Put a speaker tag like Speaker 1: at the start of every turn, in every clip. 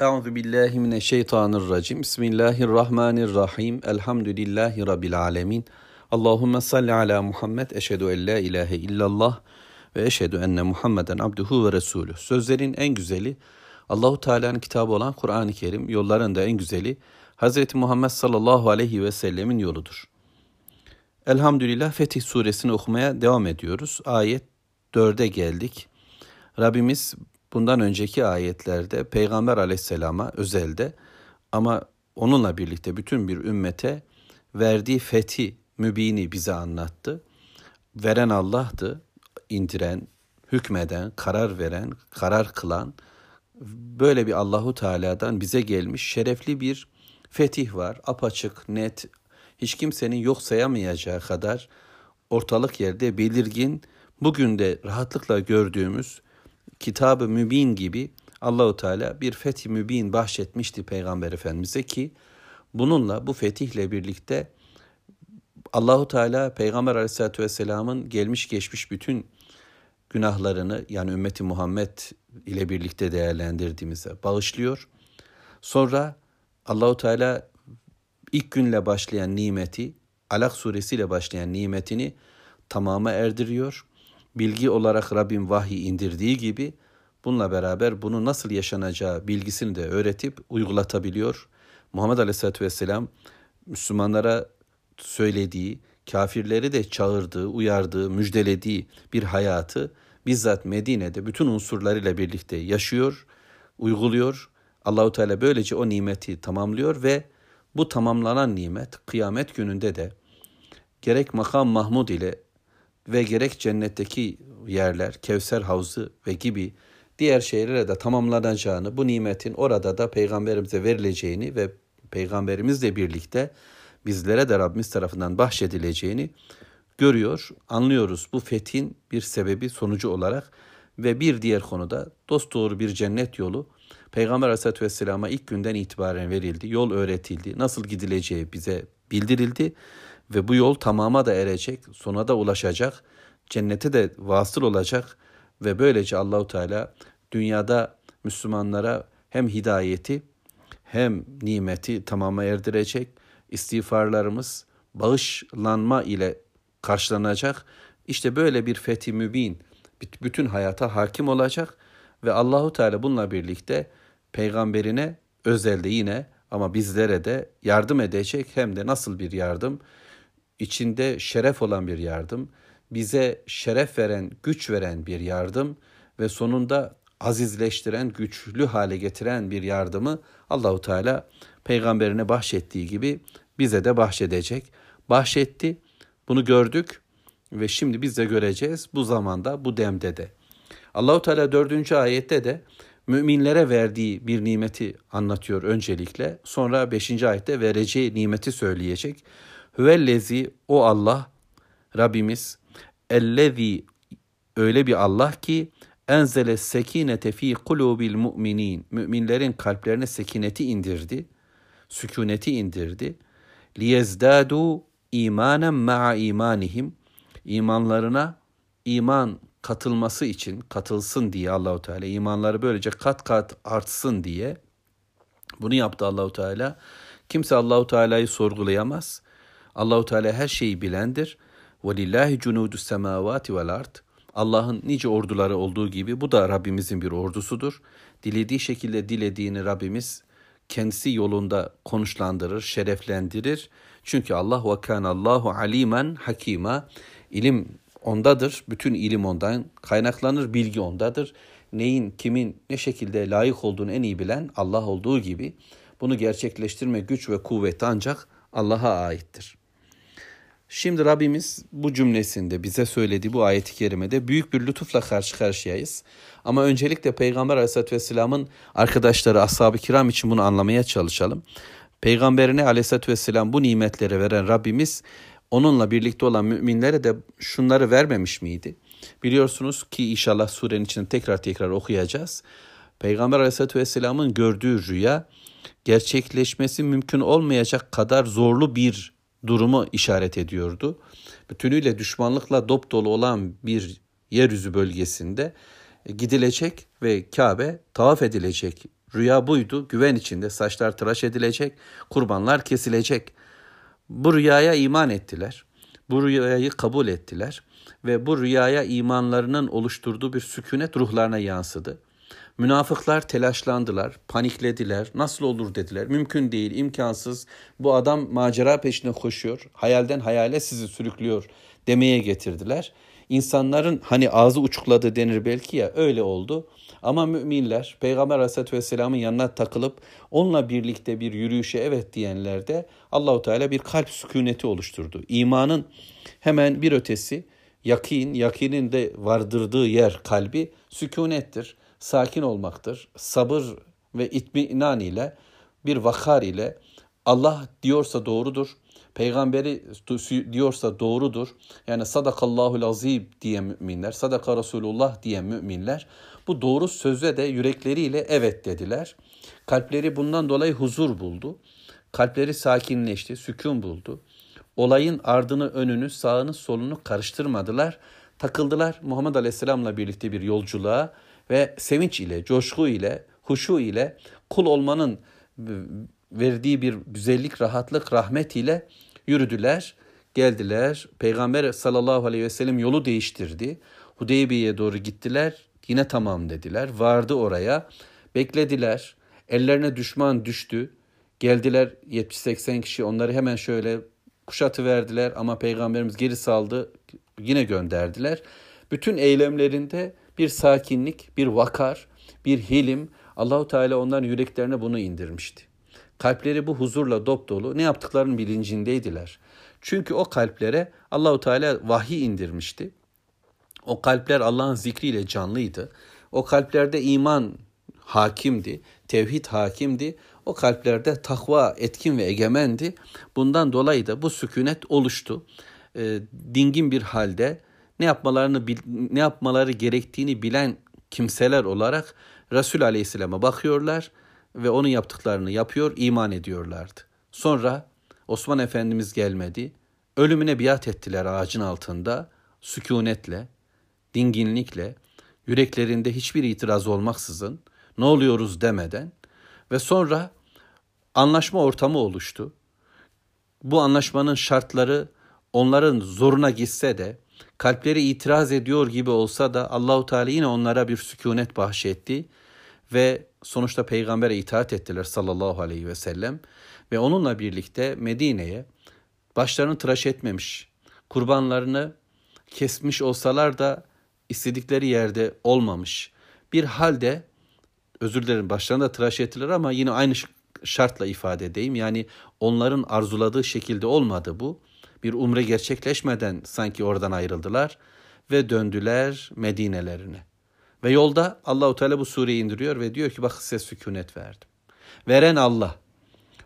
Speaker 1: Euzu billahi mineşşeytanirracim. Bismillahirrahmanirrahim. Elhamdülillahi rabbil alamin. Allahumme salli ala Muhammed. Eşhedü en la ilahe illallah ve eşhedü enne Muhammeden abduhu ve resulü. Sözlerin en güzeli Allahu Teala'nın kitabı olan Kur'an-ı Kerim, yolların da en güzeli Hazreti Muhammed sallallahu aleyhi ve sellemin yoludur. Elhamdülillah Fetih suresini okumaya devam ediyoruz. Ayet 4'e geldik. Rabbimiz bundan önceki ayetlerde Peygamber aleyhisselama özelde ama onunla birlikte bütün bir ümmete verdiği fethi mübini bize anlattı. Veren Allah'tı, indiren, hükmeden, karar veren, karar kılan böyle bir Allahu Teala'dan bize gelmiş şerefli bir fetih var. Apaçık, net, hiç kimsenin yok sayamayacağı kadar ortalık yerde belirgin, bugün de rahatlıkla gördüğümüz Kitab-ı Mübin gibi Allahu Teala bir fetih mübin bahşetmişti Peygamber Efendimiz'e ki bununla bu fetihle birlikte Allahu Teala Peygamber Aleyhisselatü Vesselam'ın gelmiş geçmiş bütün günahlarını yani ümmeti Muhammed ile birlikte değerlendirdiğimizde bağışlıyor. Sonra Allahu Teala ilk günle başlayan nimeti, Alak suresiyle başlayan nimetini tamama erdiriyor. Bilgi olarak Rabbim vahiy indirdiği gibi bununla beraber bunu nasıl yaşanacağı bilgisini de öğretip uygulatabiliyor. Muhammed Aleyhisselatü Vesselam Müslümanlara söylediği, kafirleri de çağırdığı, uyardığı, müjdelediği bir hayatı bizzat Medine'de bütün unsurlarıyla birlikte yaşıyor, uyguluyor. Allahu Teala böylece o nimeti tamamlıyor ve bu tamamlanan nimet kıyamet gününde de gerek makam Mahmud ile ve gerek cennetteki yerler, Kevser Havzı ve gibi diğer şeylere de tamamlanacağını, bu nimetin orada da peygamberimize verileceğini ve peygamberimizle birlikte bizlere de Rabbimiz tarafından bahşedileceğini görüyor, anlıyoruz. Bu fethin bir sebebi sonucu olarak ve bir diğer konuda dost doğru bir cennet yolu. Peygamber Aleyhisselatü Vesselam'a ilk günden itibaren verildi, yol öğretildi, nasıl gidileceği bize bildirildi ve bu yol tamama da erecek, sona da ulaşacak, cennete de vasıl olacak ve böylece Allahu Teala dünyada Müslümanlara hem hidayeti hem nimeti tamama erdirecek. İstiğfarlarımız bağışlanma ile karşılanacak. İşte böyle bir fethi mübin bütün hayata hakim olacak ve Allahu Teala bununla birlikte peygamberine özelde yine ama bizlere de yardım edecek hem de nasıl bir yardım? İçinde şeref olan bir yardım, bize şeref veren, güç veren bir yardım ve sonunda azizleştiren, güçlü hale getiren bir yardımı Allahu Teala peygamberine bahşettiği gibi bize de bahşedecek. Bahşetti. Bunu gördük ve şimdi biz de göreceğiz bu zamanda, bu demde de. Allahu Teala dördüncü ayette de müminlere verdiği bir nimeti anlatıyor öncelikle. Sonra beşinci ayette vereceği nimeti söyleyecek. Hüvellezi o Allah Rabbimiz ellezi öyle bir Allah ki enzele sekinete fi kulubil mu'minin müminlerin kalplerine sekineti indirdi sükuneti indirdi liyezdadu imanen ma'a imanihim imanlarına iman katılması için katılsın diye Allahu Teala imanları böylece kat kat artsın diye bunu yaptı Allahu Teala. Kimse Allahu Teala'yı sorgulayamaz. Allahu Teala her şeyi bilendir. Ve lillahi cunudu semavati vel ard. Allah'ın nice orduları olduğu gibi bu da Rabbimizin bir ordusudur. Dilediği şekilde dilediğini Rabbimiz kendisi yolunda konuşlandırır, şereflendirir. Çünkü Allah ve kan Allahu alimen hakima. İlim ondadır. Bütün ilim ondan kaynaklanır. Bilgi ondadır. Neyin, kimin, ne şekilde layık olduğunu en iyi bilen Allah olduğu gibi bunu gerçekleştirme güç ve kuvveti ancak Allah'a aittir. Şimdi Rabbimiz bu cümlesinde bize söylediği bu ayeti kerimede büyük bir lütufla karşı karşıyayız. Ama öncelikle Peygamber Aleyhisselatü Vesselam'ın arkadaşları, ashab-ı kiram için bunu anlamaya çalışalım. Peygamberine Aleyhisselatü Vesselam bu nimetleri veren Rabbimiz onunla birlikte olan müminlere de şunları vermemiş miydi? Biliyorsunuz ki inşallah surenin içinde tekrar tekrar okuyacağız. Peygamber Aleyhisselatü Vesselam'ın gördüğü rüya gerçekleşmesi mümkün olmayacak kadar zorlu bir durumu işaret ediyordu. Bütünüyle düşmanlıkla dop dolu olan bir yeryüzü bölgesinde gidilecek ve Kabe tavaf edilecek Rüya buydu. Güven içinde saçlar tıraş edilecek, kurbanlar kesilecek. Bu rüyaya iman ettiler. Bu rüyayı kabul ettiler ve bu rüyaya imanlarının oluşturduğu bir sükunet ruhlarına yansıdı. Münafıklar telaşlandılar, paniklediler. Nasıl olur dediler. Mümkün değil, imkansız. Bu adam macera peşinde koşuyor. Hayalden hayale sizi sürüklüyor demeye getirdiler. İnsanların hani ağzı uçukladı denir belki ya öyle oldu. Ama müminler Peygamber Aleyhisselatü Vesselam'ın yanına takılıp onunla birlikte bir yürüyüşe evet diyenlerde Allahu Teala bir kalp sükuneti oluşturdu. İmanın hemen bir ötesi yakin, yakinin de vardırdığı yer kalbi sükunettir, sakin olmaktır. Sabır ve itminan ile bir vakar ile Allah diyorsa doğrudur, peygamberi diyorsa doğrudur. Yani sadakallahu azim diye müminler, sadaka Resulullah diye müminler bu doğru söze de yürekleriyle evet dediler. Kalpleri bundan dolayı huzur buldu. Kalpleri sakinleşti, sükun buldu. Olayın ardını, önünü, sağını, solunu karıştırmadılar. Takıldılar Muhammed Aleyhisselam'la birlikte bir yolculuğa ve sevinç ile, coşku ile, huşu ile kul olmanın verdiği bir güzellik, rahatlık, rahmet ile yürüdüler, geldiler. Peygamber sallallahu aleyhi ve sellem yolu değiştirdi. Hudeybiye'ye doğru gittiler. Yine tamam dediler. Vardı oraya. Beklediler. Ellerine düşman düştü. Geldiler 70-80 kişi onları hemen şöyle kuşatı verdiler ama peygamberimiz geri saldı. Yine gönderdiler. Bütün eylemlerinde bir sakinlik, bir vakar, bir hilim Allahu Teala onların yüreklerine bunu indirmişti. Kalpleri bu huzurla dop dolu. Ne yaptıklarının bilincindeydiler. Çünkü o kalplere Allahu Teala vahiy indirmişti. O kalpler Allah'ın zikriyle canlıydı. O kalplerde iman hakimdi, tevhid hakimdi. O kalplerde takva etkin ve egemendi. Bundan dolayı da bu sükunet oluştu. E, dingin bir halde ne yapmalarını ne yapmaları gerektiğini bilen kimseler olarak Resul Aleyhisselam'a bakıyorlar ve onun yaptıklarını yapıyor, iman ediyorlardı. Sonra Osman Efendimiz gelmedi. Ölümüne biat ettiler ağacın altında, sükunetle, dinginlikle, yüreklerinde hiçbir itiraz olmaksızın, ne oluyoruz demeden ve sonra anlaşma ortamı oluştu. Bu anlaşmanın şartları onların zoruna gitse de, kalpleri itiraz ediyor gibi olsa da Allahu Teala yine onlara bir sükunet bahşetti ve sonuçta peygambere itaat ettiler sallallahu aleyhi ve sellem ve onunla birlikte Medine'ye başlarını tıraş etmemiş, kurbanlarını kesmiş olsalar da istedikleri yerde olmamış. Bir halde özür dilerim başlarında tıraş ettiler ama yine aynı şartla ifade edeyim. Yani onların arzuladığı şekilde olmadı bu. Bir umre gerçekleşmeden sanki oradan ayrıldılar ve döndüler Medine'lerine. Ve yolda Allahu Teala bu sureyi indiriyor ve diyor ki bak size sükunet verdim. Veren Allah.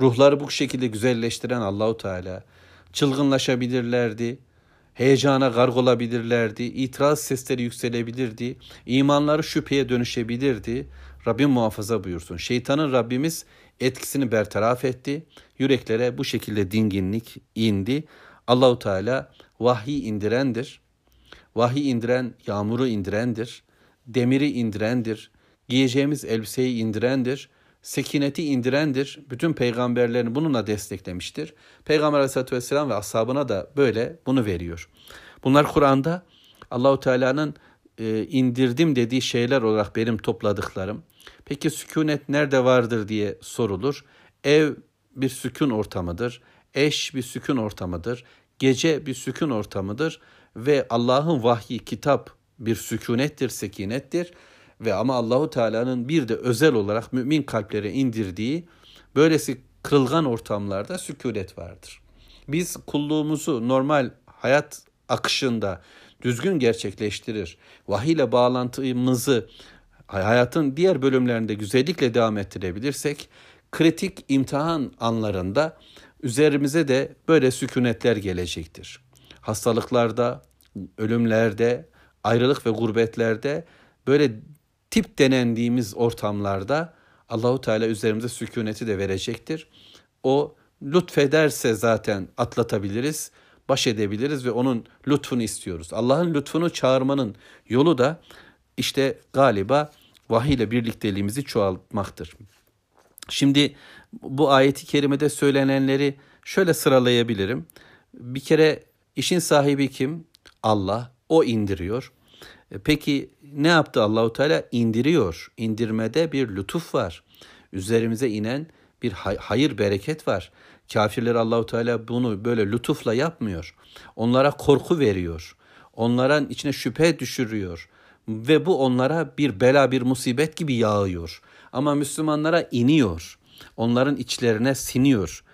Speaker 1: Ruhları bu şekilde güzelleştiren Allahu Teala. Çılgınlaşabilirlerdi. Heyecana garg olabilirlerdi. itiraz sesleri yükselebilirdi. imanları şüpheye dönüşebilirdi. Rabbim muhafaza buyursun. Şeytanın Rabbimiz etkisini bertaraf etti. Yüreklere bu şekilde dinginlik indi. Allahu Teala vahiy indirendir. Vahiy indiren yağmuru indirendir demiri indirendir, giyeceğimiz elbiseyi indirendir, sekineti indirendir. Bütün peygamberlerini bununla desteklemiştir. Peygamber Aleyhisselatü Vesselam ve ashabına da böyle bunu veriyor. Bunlar Kur'an'da Allahu Teala'nın e, indirdim dediği şeyler olarak benim topladıklarım. Peki sükunet nerede vardır diye sorulur. Ev bir sükun ortamıdır. Eş bir sükun ortamıdır. Gece bir sükun ortamıdır ve Allah'ın vahyi, kitap, bir sükunettir, sekinettir ve ama Allahu Teala'nın bir de özel olarak mümin kalplere indirdiği böylesi kırılgan ortamlarda sükunet vardır. Biz kulluğumuzu normal hayat akışında düzgün gerçekleştirir. Vahiy ile bağlantımızı hayatın diğer bölümlerinde güzellikle devam ettirebilirsek kritik imtihan anlarında üzerimize de böyle sükunetler gelecektir. Hastalıklarda, ölümlerde, ayrılık ve gurbetlerde böyle tip denendiğimiz ortamlarda Allahu Teala üzerimize sükuneti de verecektir. O lütfederse zaten atlatabiliriz, baş edebiliriz ve onun lütfunu istiyoruz. Allah'ın lütfunu çağırmanın yolu da işte galiba vahiy ile birlikteliğimizi çoğaltmaktır. Şimdi bu ayeti kerimede söylenenleri şöyle sıralayabilirim. Bir kere işin sahibi kim? Allah. O indiriyor. E, peki ne yaptı Allahu Teala? İndiriyor. İndirmede bir lütuf var. Üzerimize inen bir hayır bereket var. Kafirler Allahu Teala bunu böyle lütufla yapmıyor. Onlara korku veriyor. Onların içine şüphe düşürüyor ve bu onlara bir bela bir musibet gibi yağıyor. Ama Müslümanlara iniyor. Onların içlerine siniyor.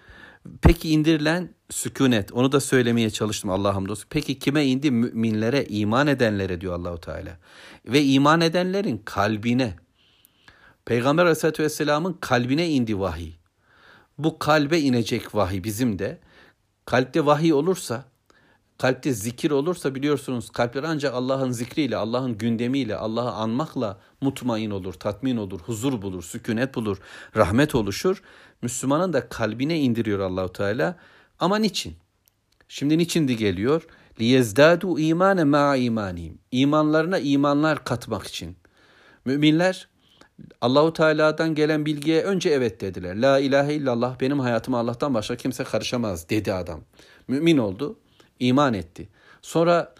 Speaker 1: Peki indirilen sükunet. Onu da söylemeye çalıştım Allah hamdolsun. Peki kime indi? Müminlere, iman edenlere diyor Allahu Teala. Ve iman edenlerin kalbine. Peygamber Aleyhisselatü Vesselam'ın kalbine indi vahiy. Bu kalbe inecek vahiy bizim de. Kalpte vahiy olursa, kalpte zikir olursa biliyorsunuz kalpler ancak Allah'ın zikriyle, Allah'ın gündemiyle, Allah'ı anmakla mutmain olur, tatmin olur, huzur bulur, sükunet bulur, rahmet oluşur. Müslümanın da kalbine indiriyor Allahu Teala. Ama niçin? Şimdi niçindi geliyor? Liyezdadu imane ma imanihim. İmanlarına imanlar katmak için. Müminler Allahu Teala'dan gelen bilgiye önce evet dediler. La ilahe illallah benim hayatıma Allah'tan başka kimse karışamaz dedi adam. Mümin oldu, iman etti. Sonra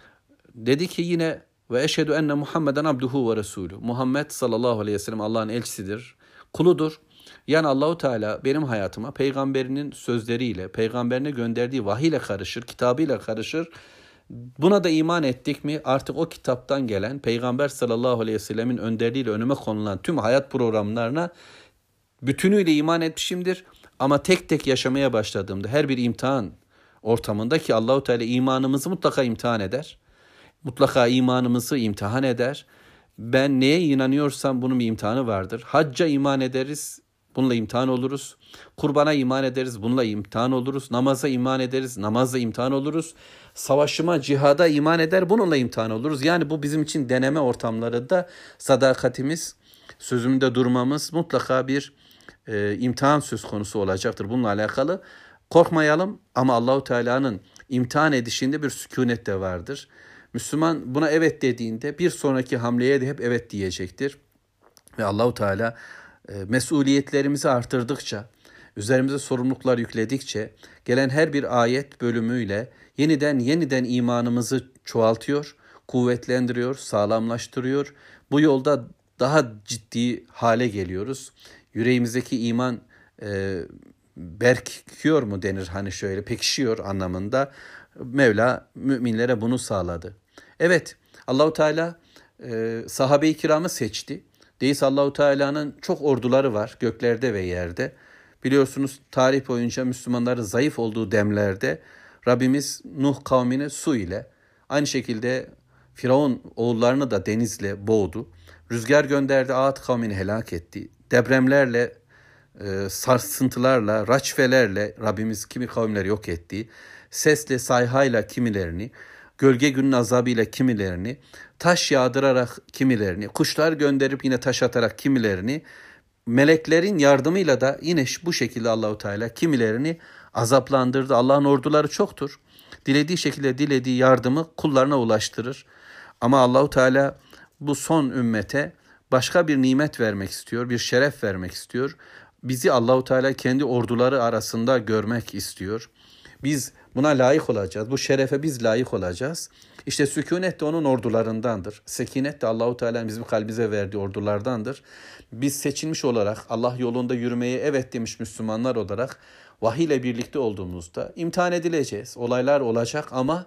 Speaker 1: dedi ki yine ve eşhedü enne Muhammeden abduhu ve resulü. Muhammed sallallahu aleyhi ve sellem Allah'ın elçisidir, kuludur. Yani Allahu Teala benim hayatıma peygamberinin sözleriyle, peygamberine gönderdiği vahiyle karışır, kitabıyla karışır. Buna da iman ettik mi artık o kitaptan gelen peygamber sallallahu aleyhi ve sellemin önderliğiyle önüme konulan tüm hayat programlarına bütünüyle iman etmişimdir. Ama tek tek yaşamaya başladığımda her bir imtihan ortamında ki Allahu Teala imanımızı mutlaka imtihan eder. Mutlaka imanımızı imtihan eder. Ben neye inanıyorsam bunun bir imtihanı vardır. Hacca iman ederiz, Bununla imtihan oluruz. Kurbana iman ederiz. Bununla imtihan oluruz. Namaza iman ederiz. Namazla imtihan oluruz. Savaşıma, cihada iman eder. Bununla imtihan oluruz. Yani bu bizim için deneme ortamlarında sadakatimiz, sözümde durmamız mutlaka bir e, imtihan söz konusu olacaktır. Bununla alakalı korkmayalım ama Allahu Teala'nın imtihan edişinde bir sükunet de vardır. Müslüman buna evet dediğinde bir sonraki hamleye de hep evet diyecektir. Ve Allahu Teala e, mesuliyetlerimizi artırdıkça, üzerimize sorumluluklar yükledikçe gelen her bir ayet bölümüyle yeniden yeniden imanımızı çoğaltıyor, kuvvetlendiriyor, sağlamlaştırıyor. Bu yolda daha ciddi hale geliyoruz. Yüreğimizdeki iman e, berkiyor mu denir hani şöyle pekişiyor anlamında. Mevla müminlere bunu sağladı. Evet Allahu Teala e, sahabe-i kiramı seçti. Deyiz Allahu Teala'nın çok orduları var göklerde ve yerde. Biliyorsunuz tarih boyunca Müslümanların zayıf olduğu demlerde Rabbimiz Nuh kavmini su ile aynı şekilde Firavun oğullarını da denizle boğdu. Rüzgar gönderdi Ağat kavmini helak etti. Depremlerle, e, sarsıntılarla, raçfelerle Rabbimiz kimi kavimleri yok etti. Sesle, sayhayla kimilerini, gölge günün azabıyla kimilerini, taş yağdırarak kimilerini, kuşlar gönderip yine taş atarak kimilerini, meleklerin yardımıyla da yine bu şekilde Allahu Teala kimilerini azaplandırdı. Allah'ın orduları çoktur. Dilediği şekilde dilediği yardımı kullarına ulaştırır. Ama Allahu Teala bu son ümmete başka bir nimet vermek istiyor, bir şeref vermek istiyor. Bizi Allahu Teala kendi orduları arasında görmek istiyor. Biz buna layık olacağız. Bu şerefe biz layık olacağız. İşte sükunet de onun ordularındandır. Sekinet de Allahu Teala'nın bizim kalbimize verdiği ordulardandır. Biz seçilmiş olarak Allah yolunda yürümeye evet demiş Müslümanlar olarak vahiy ile birlikte olduğumuzda imtihan edileceğiz. Olaylar olacak ama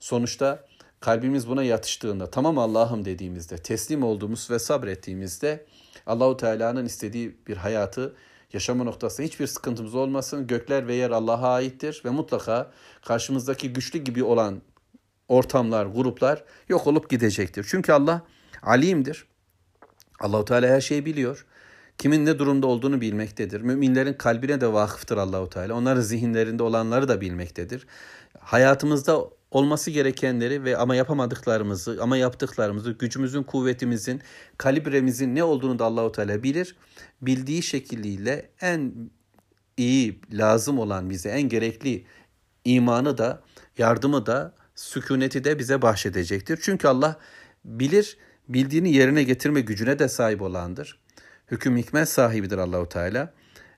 Speaker 1: sonuçta kalbimiz buna yatıştığında tamam Allah'ım dediğimizde teslim olduğumuz ve sabrettiğimizde Allahu Teala'nın istediği bir hayatı yaşama noktasında hiçbir sıkıntımız olmasın. Gökler ve yer Allah'a aittir ve mutlaka karşımızdaki güçlü gibi olan ortamlar, gruplar yok olup gidecektir. Çünkü Allah alimdir. Allahu Teala her şeyi biliyor. Kimin ne durumda olduğunu bilmektedir. Müminlerin kalbine de vakıftır Allahu Teala. Onların zihinlerinde olanları da bilmektedir. Hayatımızda olması gerekenleri ve ama yapamadıklarımızı, ama yaptıklarımızı, gücümüzün, kuvvetimizin, kalibremizin ne olduğunu da Allahu Teala bilir. Bildiği şekliyle en iyi lazım olan bize en gerekli imanı da, yardımı da, sükuneti de bize bahşedecektir. Çünkü Allah bilir, bildiğini yerine getirme gücüne de sahip olandır. Hüküm hikmet sahibidir Allahu Teala.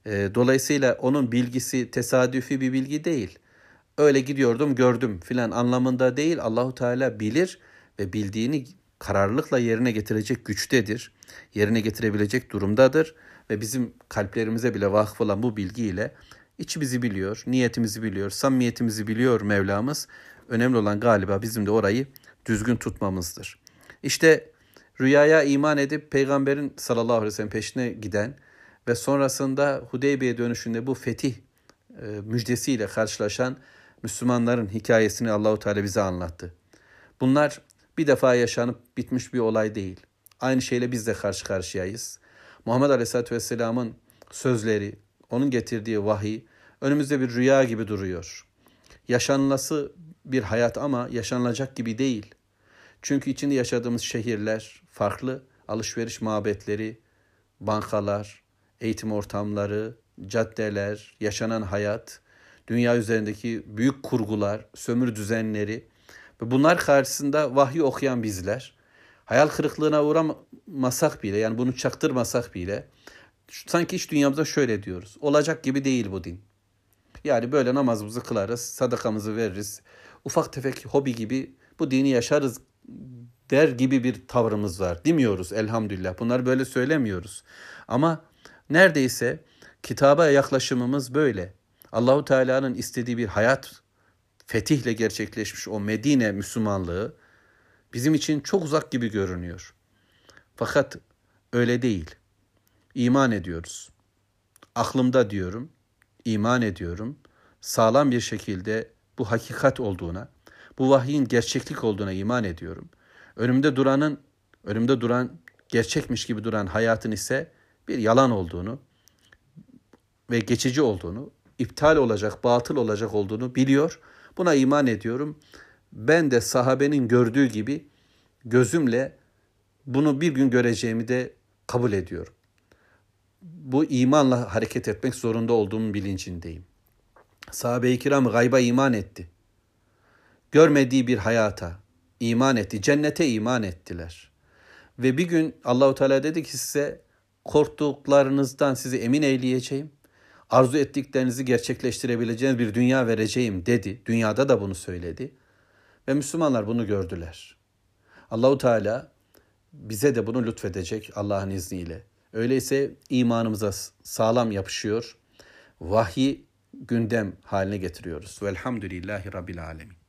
Speaker 1: Dolayısıyla onun bilgisi tesadüfi bir bilgi değil. Öyle gidiyordum gördüm filan anlamında değil. Allahu Teala bilir ve bildiğini kararlılıkla yerine getirecek güçtedir. Yerine getirebilecek durumdadır ve bizim kalplerimize bile vakıf olan bu bilgiyle içimizi biliyor, niyetimizi biliyor, samimiyetimizi biliyor Mevlamız. Önemli olan galiba bizim de orayı düzgün tutmamızdır. İşte rüyaya iman edip peygamberin sallallahu aleyhi ve sellem peşine giden ve sonrasında Hudeybiye dönüşünde bu fetih e, müjdesiyle karşılaşan Müslümanların hikayesini Allahu Teala bize anlattı. Bunlar bir defa yaşanıp bitmiş bir olay değil. Aynı şeyle biz de karşı karşıyayız. Muhammed Aleyhisselatü Vesselam'ın sözleri, onun getirdiği vahiy önümüzde bir rüya gibi duruyor. Yaşanılası bir hayat ama yaşanılacak gibi değil. Çünkü içinde yaşadığımız şehirler farklı, alışveriş mabetleri, bankalar, eğitim ortamları, caddeler, yaşanan hayat, dünya üzerindeki büyük kurgular, sömür düzenleri ve bunlar karşısında vahyi okuyan bizler hayal kırıklığına uğramasak bile yani bunu çaktırmasak bile sanki iş dünyamızda şöyle diyoruz. Olacak gibi değil bu din. Yani böyle namazımızı kılarız, sadakamızı veririz. Ufak tefek hobi gibi bu dini yaşarız der gibi bir tavrımız var. Demiyoruz elhamdülillah. Bunları böyle söylemiyoruz. Ama neredeyse kitaba yaklaşımımız böyle. Allahu Teala'nın istediği bir hayat fetihle gerçekleşmiş o Medine Müslümanlığı bizim için çok uzak gibi görünüyor. Fakat öyle değil. İman ediyoruz. Aklımda diyorum, iman ediyorum. Sağlam bir şekilde bu hakikat olduğuna, bu vahyin gerçeklik olduğuna iman ediyorum. Önümde duranın, önümde duran gerçekmiş gibi duran hayatın ise bir yalan olduğunu ve geçici olduğunu, iptal olacak, batıl olacak olduğunu biliyor. Buna iman ediyorum. Ben de sahabenin gördüğü gibi gözümle bunu bir gün göreceğimi de kabul ediyorum. Bu imanla hareket etmek zorunda olduğumun bilincindeyim. Sahabe-i kiram gayba iman etti. Görmediği bir hayata iman etti. Cennete iman ettiler. Ve bir gün Allahu Teala dedi ki size korktuklarınızdan sizi emin eyleyeceğim. Arzu ettiklerinizi gerçekleştirebileceğiniz bir dünya vereceğim dedi. Dünyada da bunu söyledi. Ve Müslümanlar bunu gördüler. Allahu Teala bize de bunu lütfedecek Allah'ın izniyle. Öyleyse imanımıza sağlam yapışıyor. Vahyi gündem haline getiriyoruz. Velhamdülillahi Rabbil Alemin.